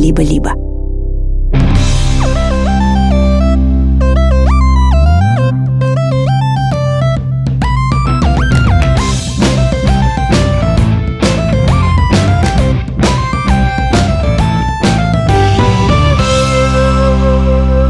либо-либо.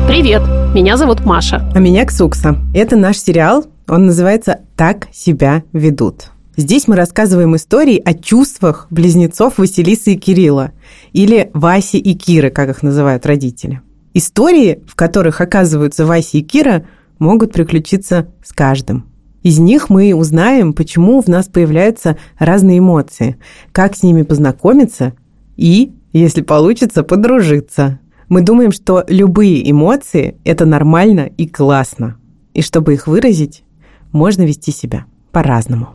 Привет, меня зовут Маша. А меня Ксукса. Это наш сериал, он называется «Так себя ведут». Здесь мы рассказываем истории о чувствах близнецов Василисы и Кирилла, или Васи и Киры, как их называют родители. Истории, в которых оказываются Вася и Кира, могут приключиться с каждым. Из них мы узнаем, почему в нас появляются разные эмоции, как с ними познакомиться и, если получится, подружиться. Мы думаем, что любые эмоции – это нормально и классно. И чтобы их выразить, можно вести себя по-разному.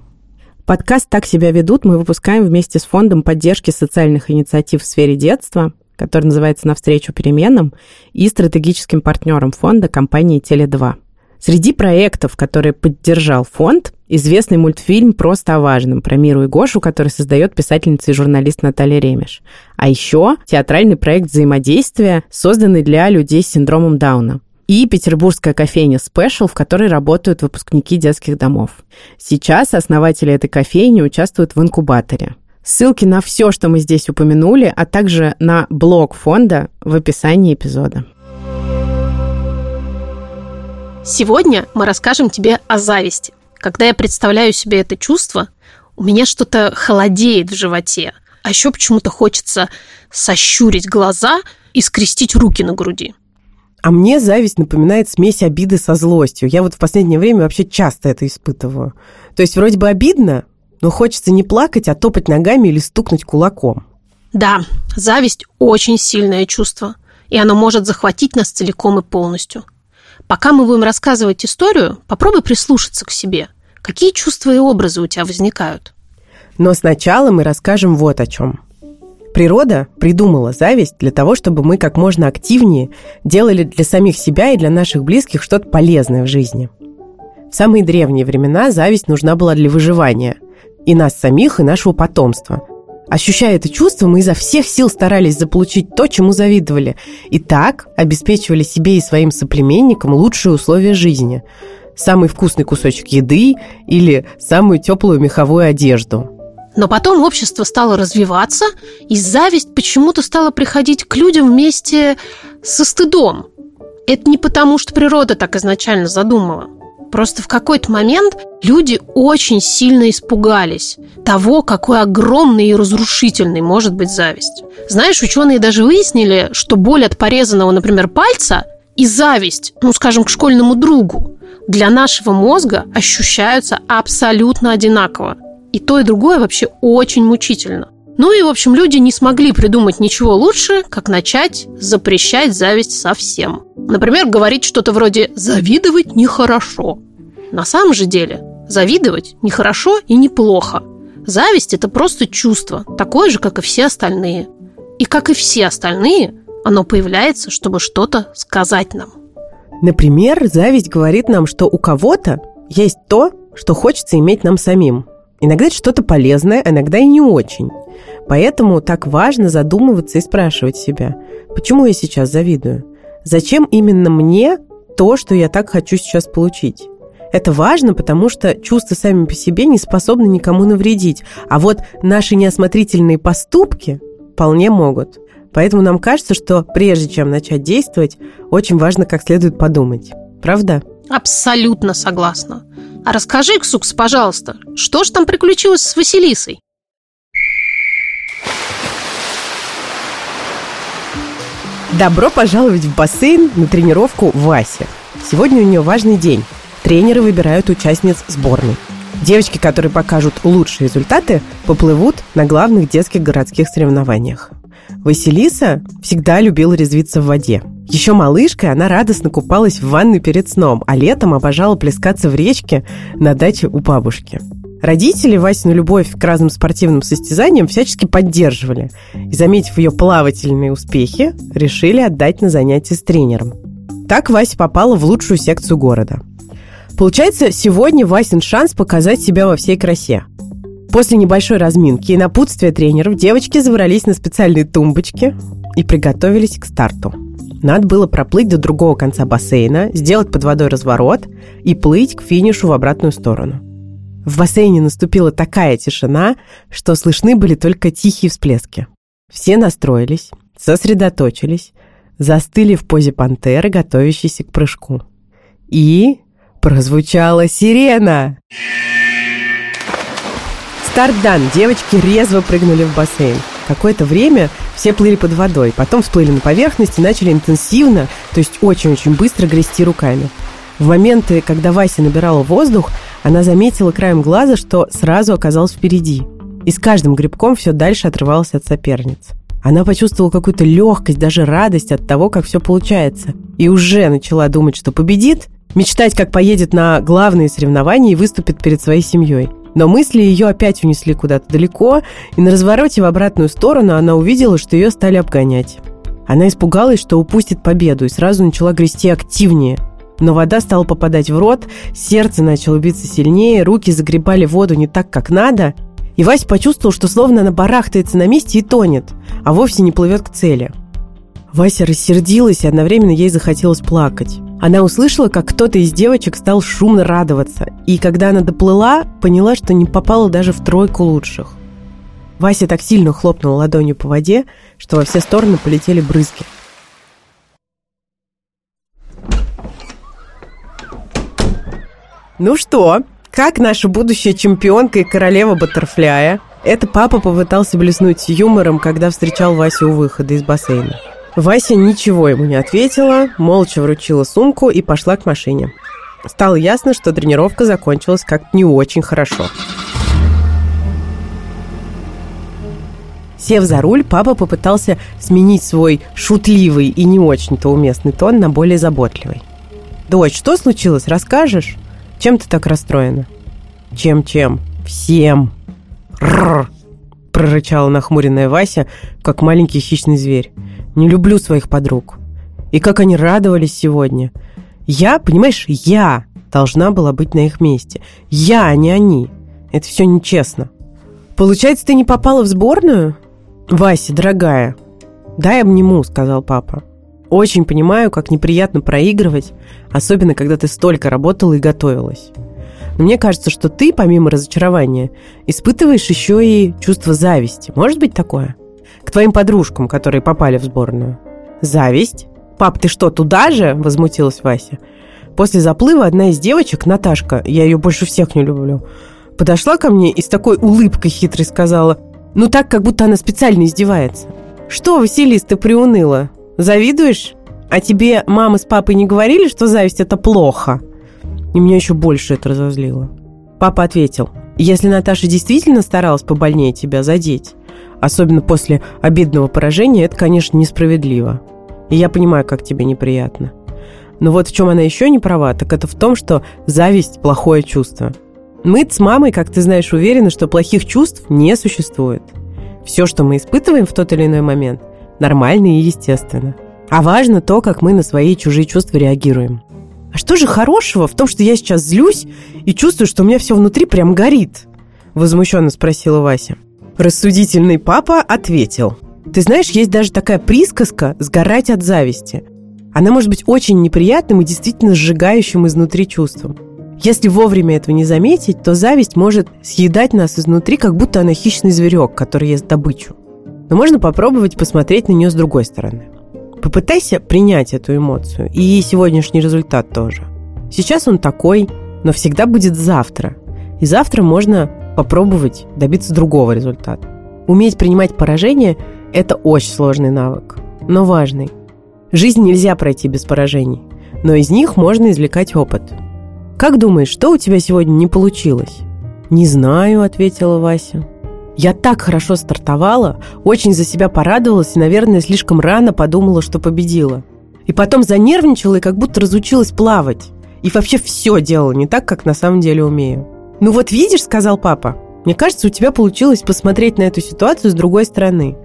Подкаст «Так себя ведут» мы выпускаем вместе с Фондом поддержки социальных инициатив в сфере детства, который называется «Навстречу переменам», и стратегическим партнером фонда компании «Теле2». Среди проектов, которые поддержал фонд, известный мультфильм «Просто о важном» про Миру и Гошу, который создает писательница и журналист Наталья Ремеш. А еще театральный проект взаимодействия, созданный для людей с синдромом Дауна. И петербургская кофейня Special, в которой работают выпускники детских домов. Сейчас основатели этой кофейни участвуют в инкубаторе. Ссылки на все, что мы здесь упомянули, а также на блог фонда в описании эпизода. Сегодня мы расскажем тебе о зависти. Когда я представляю себе это чувство, у меня что-то холодеет в животе, а еще почему-то хочется сощурить глаза и скрестить руки на груди. А мне зависть напоминает смесь обиды со злостью. Я вот в последнее время вообще часто это испытываю. То есть вроде бы обидно, но хочется не плакать, а топать ногами или стукнуть кулаком. Да, зависть очень сильное чувство, и оно может захватить нас целиком и полностью – Пока мы будем рассказывать историю, попробуй прислушаться к себе. Какие чувства и образы у тебя возникают? Но сначала мы расскажем вот о чем. Природа придумала зависть для того, чтобы мы как можно активнее делали для самих себя и для наших близких что-то полезное в жизни. В самые древние времена зависть нужна была для выживания и нас самих, и нашего потомства – Ощущая это чувство, мы изо всех сил старались заполучить то, чему завидовали, и так обеспечивали себе и своим соплеменникам лучшие условия жизни. Самый вкусный кусочек еды или самую теплую меховую одежду. Но потом общество стало развиваться, и зависть почему-то стала приходить к людям вместе со стыдом. Это не потому, что природа так изначально задумала. Просто в какой-то момент люди очень сильно испугались того, какой огромный и разрушительный может быть зависть. Знаешь, ученые даже выяснили, что боль от порезанного, например, пальца и зависть, ну, скажем, к школьному другу, для нашего мозга ощущаются абсолютно одинаково. И то, и другое вообще очень мучительно. Ну и, в общем, люди не смогли придумать ничего лучше, как начать запрещать зависть совсем. Например, говорить что-то вроде «завидовать нехорошо». На самом же деле, завидовать нехорошо и неплохо. Зависть – это просто чувство, такое же, как и все остальные. И как и все остальные, оно появляется, чтобы что-то сказать нам. Например, зависть говорит нам, что у кого-то есть то, что хочется иметь нам самим. Иногда это что-то полезное, иногда и не очень. Поэтому так важно задумываться и спрашивать себя, почему я сейчас завидую? Зачем именно мне то, что я так хочу сейчас получить? Это важно, потому что чувства сами по себе не способны никому навредить, а вот наши неосмотрительные поступки вполне могут. Поэтому нам кажется, что прежде чем начать действовать, очень важно как следует подумать. Правда? Абсолютно согласна. А расскажи, Ксукс, пожалуйста, что ж там приключилось с Василисой? Добро пожаловать в бассейн на тренировку Васе. Сегодня у нее важный день. Тренеры выбирают участниц сборной. Девочки, которые покажут лучшие результаты, поплывут на главных детских городских соревнованиях. Василиса всегда любила резвиться в воде. Еще малышкой она радостно купалась в ванной перед сном, а летом обожала плескаться в речке на даче у бабушки. Родители Васину любовь к разным спортивным состязаниям всячески поддерживали и, заметив ее плавательные успехи, решили отдать на занятия с тренером. Так Вася попала в лучшую секцию города. Получается, сегодня Васин шанс показать себя во всей красе. После небольшой разминки и напутствия тренеров девочки забрались на специальные тумбочки, и приготовились к старту. Надо было проплыть до другого конца бассейна, сделать под водой разворот и плыть к финишу в обратную сторону. В бассейне наступила такая тишина, что слышны были только тихие всплески. Все настроились, сосредоточились, застыли в позе пантеры, готовящейся к прыжку. И прозвучала сирена. Старт дан, девочки резво прыгнули в бассейн. Какое-то время все плыли под водой, потом всплыли на поверхность и начали интенсивно, то есть очень-очень быстро грести руками. В моменты, когда Вася набирала воздух, она заметила краем глаза, что сразу оказалась впереди. И с каждым грибком все дальше отрывалась от соперниц. Она почувствовала какую-то легкость, даже радость от того, как все получается. И уже начала думать, что победит, мечтать, как поедет на главные соревнования и выступит перед своей семьей. Но мысли ее опять унесли куда-то далеко, и на развороте в обратную сторону она увидела, что ее стали обгонять. Она испугалась, что упустит победу, и сразу начала грести активнее. Но вода стала попадать в рот, сердце начало биться сильнее, руки загребали воду не так, как надо, и Вася почувствовал, что словно она барахтается на месте и тонет, а вовсе не плывет к цели. Вася рассердилась, и одновременно ей захотелось плакать. Она услышала, как кто-то из девочек стал шумно радоваться, и когда она доплыла, поняла, что не попала даже в тройку лучших. Вася так сильно хлопнула ладонью по воде, что во все стороны полетели брызги. «Ну что, как наша будущая чемпионка и королева Баттерфляя? Это папа попытался блеснуть юмором, когда встречал Васю у выхода из бассейна. Вася ничего ему не ответила, молча вручила сумку и пошла к машине. Стало ясно, что тренировка закончилась как-то не очень хорошо. Сев за руль, папа попытался сменить свой шутливый и не очень-то уместный тон на более заботливый. «Дочь, что случилось? Расскажешь?» Чем ты так расстроена? Чем-чем? Всем. Рррр, прорычала нахмуренная Вася, как маленький хищный зверь. Не люблю своих подруг. И как они радовались сегодня. Я, понимаешь, я должна была быть на их месте. Я, а не они. Это все нечестно. Получается, ты не попала в сборную? Вася, дорогая, дай обниму, сказал папа. Очень понимаю, как неприятно проигрывать, особенно когда ты столько работала и готовилась. Но мне кажется, что ты, помимо разочарования, испытываешь еще и чувство зависти. Может быть такое? К твоим подружкам, которые попали в сборную. Зависть? Пап, ты что, туда же? Возмутилась Вася. После заплыва одна из девочек, Наташка, я ее больше всех не люблю, подошла ко мне и с такой улыбкой хитрой сказала, ну так, как будто она специально издевается. Что, Василис, ты приуныла? Завидуешь? А тебе мама с папой не говорили, что зависть – это плохо?» И меня еще больше это разозлило. Папа ответил, «Если Наташа действительно старалась побольнее тебя задеть, особенно после обидного поражения, это, конечно, несправедливо. И я понимаю, как тебе неприятно. Но вот в чем она еще не права, так это в том, что зависть – плохое чувство. Мы с мамой, как ты знаешь, уверены, что плохих чувств не существует. Все, что мы испытываем в тот или иной момент – нормально и естественно. А важно то, как мы на свои чужие чувства реагируем. А что же хорошего в том, что я сейчас злюсь и чувствую, что у меня все внутри прям горит? Возмущенно спросила Вася. Рассудительный папа ответил. Ты знаешь, есть даже такая присказка «сгорать от зависти». Она может быть очень неприятным и действительно сжигающим изнутри чувством. Если вовремя этого не заметить, то зависть может съедать нас изнутри, как будто она хищный зверек, который ест добычу. Но можно попробовать посмотреть на нее с другой стороны. Попытайся принять эту эмоцию и сегодняшний результат тоже. Сейчас он такой, но всегда будет завтра. И завтра можно попробовать добиться другого результата. Уметь принимать поражение – это очень сложный навык, но важный. Жизнь нельзя пройти без поражений, но из них можно извлекать опыт. Как думаешь, что у тебя сегодня не получилось? «Не знаю», – ответила Вася. Я так хорошо стартовала, очень за себя порадовалась и, наверное, слишком рано подумала, что победила. И потом занервничала и как будто разучилась плавать. И вообще все делала не так, как на самом деле умею. «Ну вот видишь», — сказал папа, «мне кажется, у тебя получилось посмотреть на эту ситуацию с другой стороны.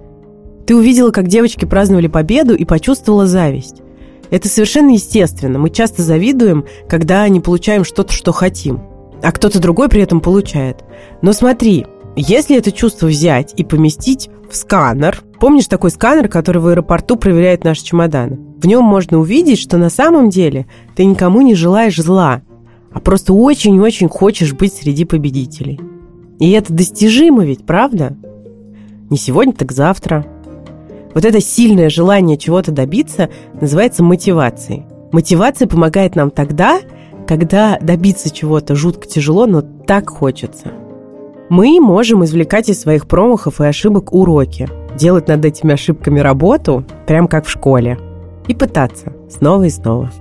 Ты увидела, как девочки праздновали победу и почувствовала зависть. Это совершенно естественно. Мы часто завидуем, когда не получаем что-то, что хотим. А кто-то другой при этом получает. Но смотри, Если это чувство взять и поместить в сканер, помнишь такой сканер, который в аэропорту проверяет наши чемоданы? В нем можно увидеть, что на самом деле ты никому не желаешь зла, а просто очень-очень хочешь быть среди победителей. И это достижимо ведь, правда? Не сегодня, так завтра. Вот это сильное желание чего-то добиться называется мотивацией. Мотивация помогает нам тогда, когда добиться чего-то жутко тяжело, но так хочется. Мы можем извлекать из своих промахов и ошибок уроки, делать над этими ошибками работу, прям как в школе, и пытаться снова и снова.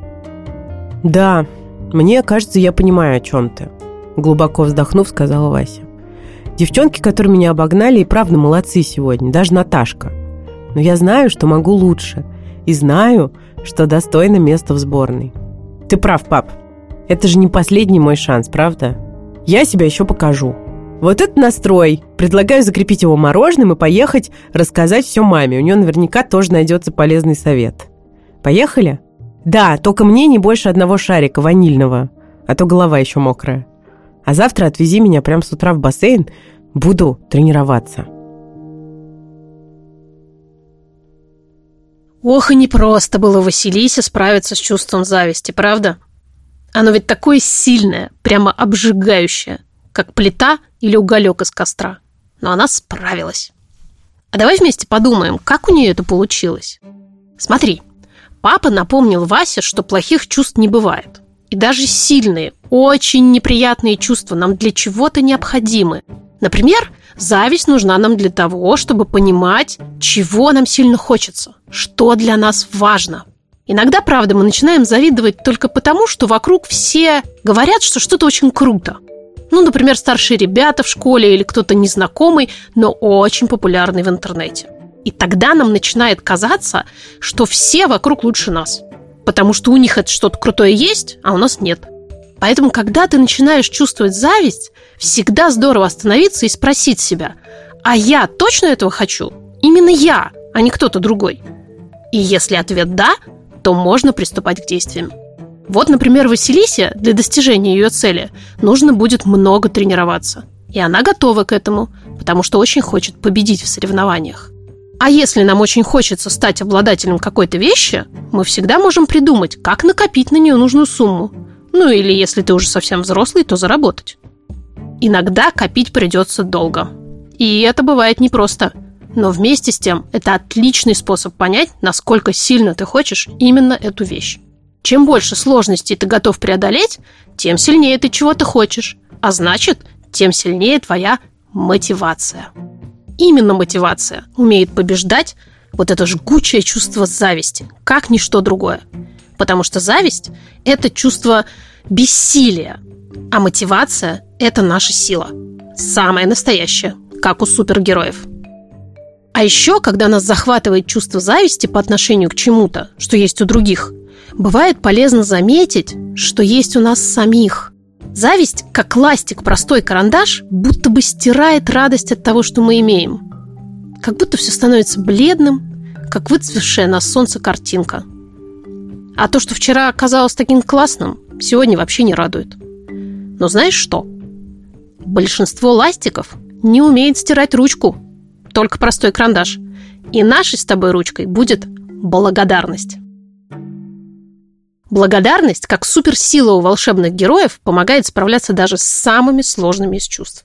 Да, мне кажется, я понимаю, о чем ты, глубоко вздохнув, сказала Вася. Девчонки, которые меня обогнали, и правда молодцы сегодня, даже Наташка. Но я знаю, что могу лучше, и знаю, что достойно места в сборной. Ты прав, пап. Это же не последний мой шанс, правда? Я себя еще покажу. Вот это настрой. Предлагаю закрепить его мороженым и поехать рассказать все маме. У нее наверняка тоже найдется полезный совет. Поехали? Да, только мне не больше одного шарика ванильного, а то голова еще мокрая. А завтра отвези меня прямо с утра в бассейн, буду тренироваться. Ох, и непросто было Василисе справиться с чувством зависти, правда? Оно ведь такое сильное, прямо обжигающее, как плита или уголек из костра. Но она справилась. А давай вместе подумаем, как у нее это получилось. Смотри, папа напомнил Васе, что плохих чувств не бывает. И даже сильные, очень неприятные чувства нам для чего-то необходимы. Например, зависть нужна нам для того, чтобы понимать, чего нам сильно хочется, что для нас важно. Иногда, правда, мы начинаем завидовать только потому, что вокруг все говорят, что что-то очень круто. Ну, например, старшие ребята в школе или кто-то незнакомый, но очень популярный в интернете. И тогда нам начинает казаться, что все вокруг лучше нас. Потому что у них это что-то крутое есть, а у нас нет. Поэтому, когда ты начинаешь чувствовать зависть, всегда здорово остановиться и спросить себя, а я точно этого хочу? Именно я, а не кто-то другой. И если ответ «да», то можно приступать к действиям. Вот, например, Василисе для достижения ее цели нужно будет много тренироваться. И она готова к этому, потому что очень хочет победить в соревнованиях. А если нам очень хочется стать обладателем какой-то вещи, мы всегда можем придумать, как накопить на нее нужную сумму. Ну или если ты уже совсем взрослый, то заработать. Иногда копить придется долго. И это бывает непросто. Но вместе с тем это отличный способ понять, насколько сильно ты хочешь именно эту вещь. Чем больше сложностей ты готов преодолеть, тем сильнее ты чего-то хочешь. А значит, тем сильнее твоя мотивация. Именно мотивация умеет побеждать вот это жгучее чувство зависти, как ничто другое. Потому что зависть – это чувство бессилия, а мотивация – это наша сила. Самая настоящая, как у супергероев. А еще, когда нас захватывает чувство зависти по отношению к чему-то, что есть у других, бывает полезно заметить, что есть у нас самих. Зависть, как ластик простой карандаш, будто бы стирает радость от того, что мы имеем. Как будто все становится бледным, как выцвевшая на солнце картинка. А то, что вчера оказалось таким классным, сегодня вообще не радует. Но знаешь что? Большинство ластиков не умеет стирать ручку, только простой карандаш. И нашей с тобой ручкой будет благодарность. Благодарность, как суперсила у волшебных героев, помогает справляться даже с самыми сложными из чувств.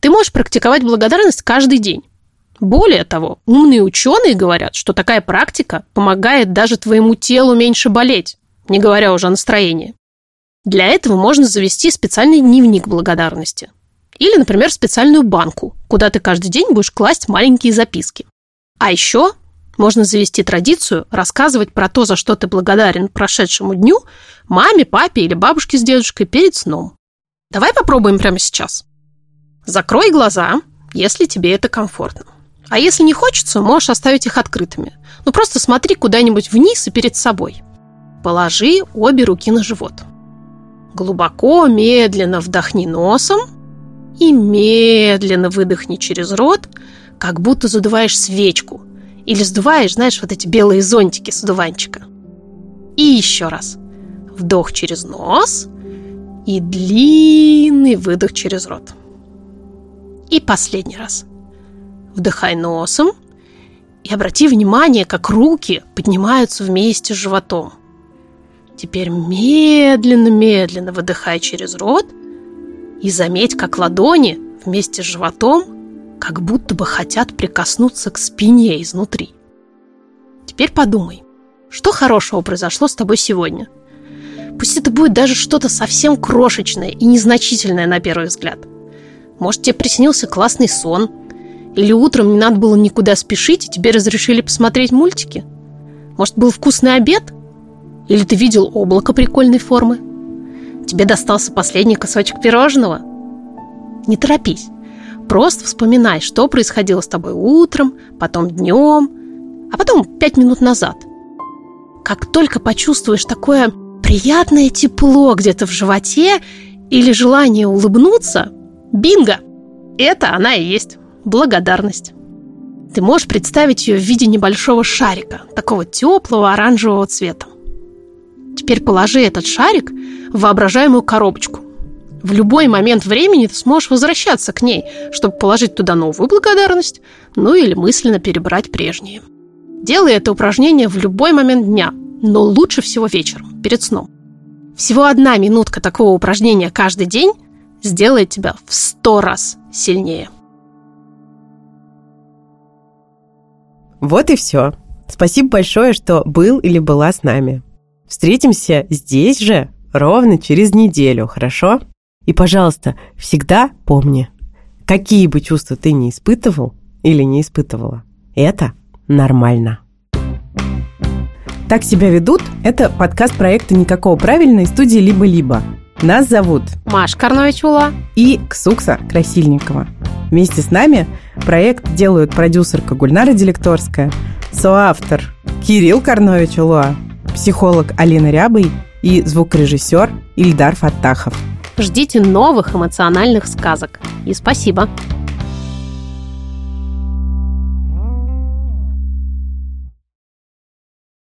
Ты можешь практиковать благодарность каждый день. Более того, умные ученые говорят, что такая практика помогает даже твоему телу меньше болеть, не говоря уже о настроении. Для этого можно завести специальный дневник благодарности. Или, например, специальную банку, куда ты каждый день будешь класть маленькие записки. А еще можно завести традицию рассказывать про то, за что ты благодарен прошедшему дню, маме, папе или бабушке с дедушкой перед сном. Давай попробуем прямо сейчас. Закрой глаза, если тебе это комфортно. А если не хочется, можешь оставить их открытыми. Ну просто смотри куда-нибудь вниз и перед собой. Положи обе руки на живот. Глубоко, медленно вдохни носом и медленно выдохни через рот, как будто задуваешь свечку. Или сдуваешь, знаешь, вот эти белые зонтики с одуванчика. И еще раз. Вдох через нос и длинный выдох через рот. И последний раз. Вдыхай носом и обрати внимание, как руки поднимаются вместе с животом. Теперь медленно-медленно выдыхай через рот и заметь, как ладони вместе с животом как будто бы хотят прикоснуться к спине изнутри. Теперь подумай, что хорошего произошло с тобой сегодня? Пусть это будет даже что-то совсем крошечное и незначительное на первый взгляд. Может, тебе приснился классный сон – или утром не надо было никуда спешить, и тебе разрешили посмотреть мультики? Может, был вкусный обед? Или ты видел облако прикольной формы? Тебе достался последний кусочек пирожного? Не торопись. Просто вспоминай, что происходило с тобой утром, потом днем, а потом пять минут назад. Как только почувствуешь такое приятное тепло где-то в животе или желание улыбнуться, бинго! Это она и есть благодарность. Ты можешь представить ее в виде небольшого шарика, такого теплого оранжевого цвета. Теперь положи этот шарик в воображаемую коробочку. В любой момент времени ты сможешь возвращаться к ней, чтобы положить туда новую благодарность, ну или мысленно перебрать прежние. Делай это упражнение в любой момент дня, но лучше всего вечером, перед сном. Всего одна минутка такого упражнения каждый день сделает тебя в сто раз сильнее. Вот и все. Спасибо большое, что был или была с нами. Встретимся здесь же ровно через неделю, хорошо? И, пожалуйста, всегда помни, какие бы чувства ты не испытывал или не испытывала, это нормально. «Так себя ведут» – это подкаст проекта «Никакого правильной» студии «Либо-либо». Нас зовут Маш Карнович-Ула и Ксукса Красильникова. Вместе с нами проект делают продюсерка Гульнара Делекторская, соавтор Кирилл Карнович Улуа, психолог Алина Рябый и звукорежиссер Ильдар Фаттахов. Ждите новых эмоциональных сказок. И спасибо.